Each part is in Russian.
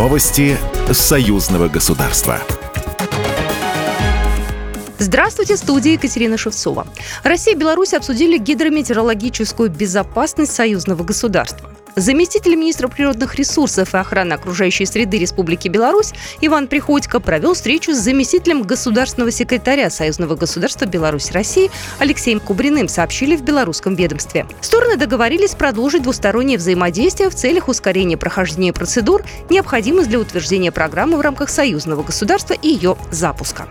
Новости союзного государства. Здравствуйте, студия Екатерина Шевцова. Россия и Беларусь обсудили гидрометеорологическую безопасность союзного государства. Заместитель министра природных ресурсов и охраны окружающей среды Республики Беларусь Иван Приходько провел встречу с заместителем государственного секретаря Союзного государства Беларусь-России Алексеем Кубриным, сообщили в белорусском ведомстве. Стороны договорились продолжить двустороннее взаимодействие в целях ускорения прохождения процедур, необходимых для утверждения программы в рамках союзного государства и ее запуска.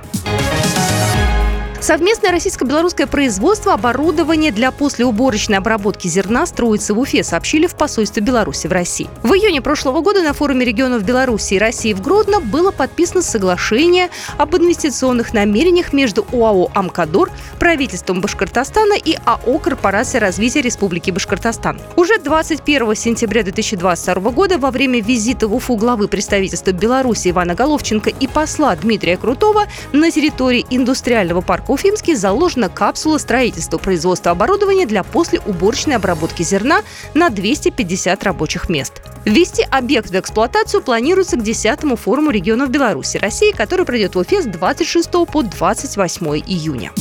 Совместное российско-белорусское производство оборудования для послеуборочной обработки зерна строится в Уфе, сообщили в посольстве Беларуси в России. В июне прошлого года на форуме регионов Беларуси и России в Гродно было подписано соглашение об инвестиционных намерениях между ОАО «Амкадор», правительством Башкортостана и АО «Корпорация развития Республики Башкортостан». Уже 21 сентября 2022 года во время визита в Уфу главы представительства Беларуси Ивана Головченко и посла Дмитрия Крутого на территории индустриального парка Уфимске заложена капсула строительства производства оборудования для послеуборочной обработки зерна на 250 рабочих мест. Ввести объект в эксплуатацию планируется к 10-му форуму регионов Беларуси России, который пройдет в Уфе с 26 по 28 июня.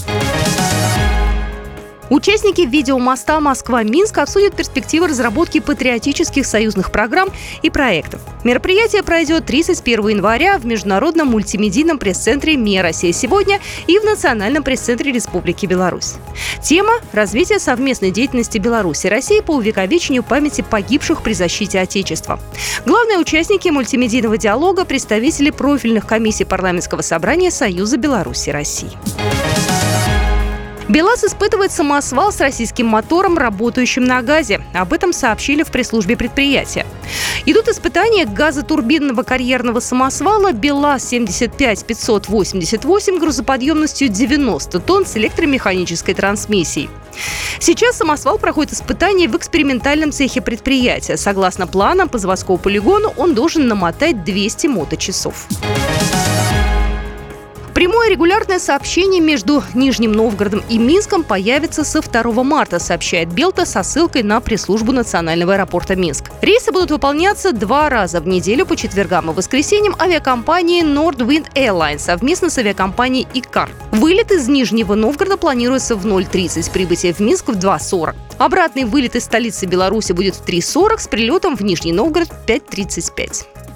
Участники видеомоста Москва-Минск обсудят перспективы разработки патриотических союзных программ и проектов. Мероприятие пройдет 31 января в Международном мультимедийном пресс-центре МИА Россия сегодня и в Национальном пресс-центре Республики Беларусь. Тема – развитие совместной деятельности Беларуси и России по увековечению памяти погибших при защите Отечества. Главные участники мультимедийного диалога – представители профильных комиссий парламентского собрания Союза Беларуси и России. БелАЗ испытывает самосвал с российским мотором, работающим на газе. Об этом сообщили в пресс-службе предприятия. Идут испытания газотурбинного карьерного самосвала БелАЗ-75-588 грузоподъемностью 90 тонн с электромеханической трансмиссией. Сейчас самосвал проходит испытания в экспериментальном цехе предприятия. Согласно планам по заводскому полигону он должен намотать 200 моточасов. Прямое регулярное сообщение между Нижним Новгородом и Минском появится со 2 марта, сообщает Белта со ссылкой на пресс-службу национального аэропорта Минск. Рейсы будут выполняться два раза в неделю по четвергам и воскресеньям авиакомпании Nordwind Airlines совместно с авиакомпанией ИКАР. Вылет из Нижнего Новгорода планируется в 0.30, прибытие в Минск в 2.40. Обратный вылет из столицы Беларуси будет в 3.40 с прилетом в Нижний Новгород в 5.35.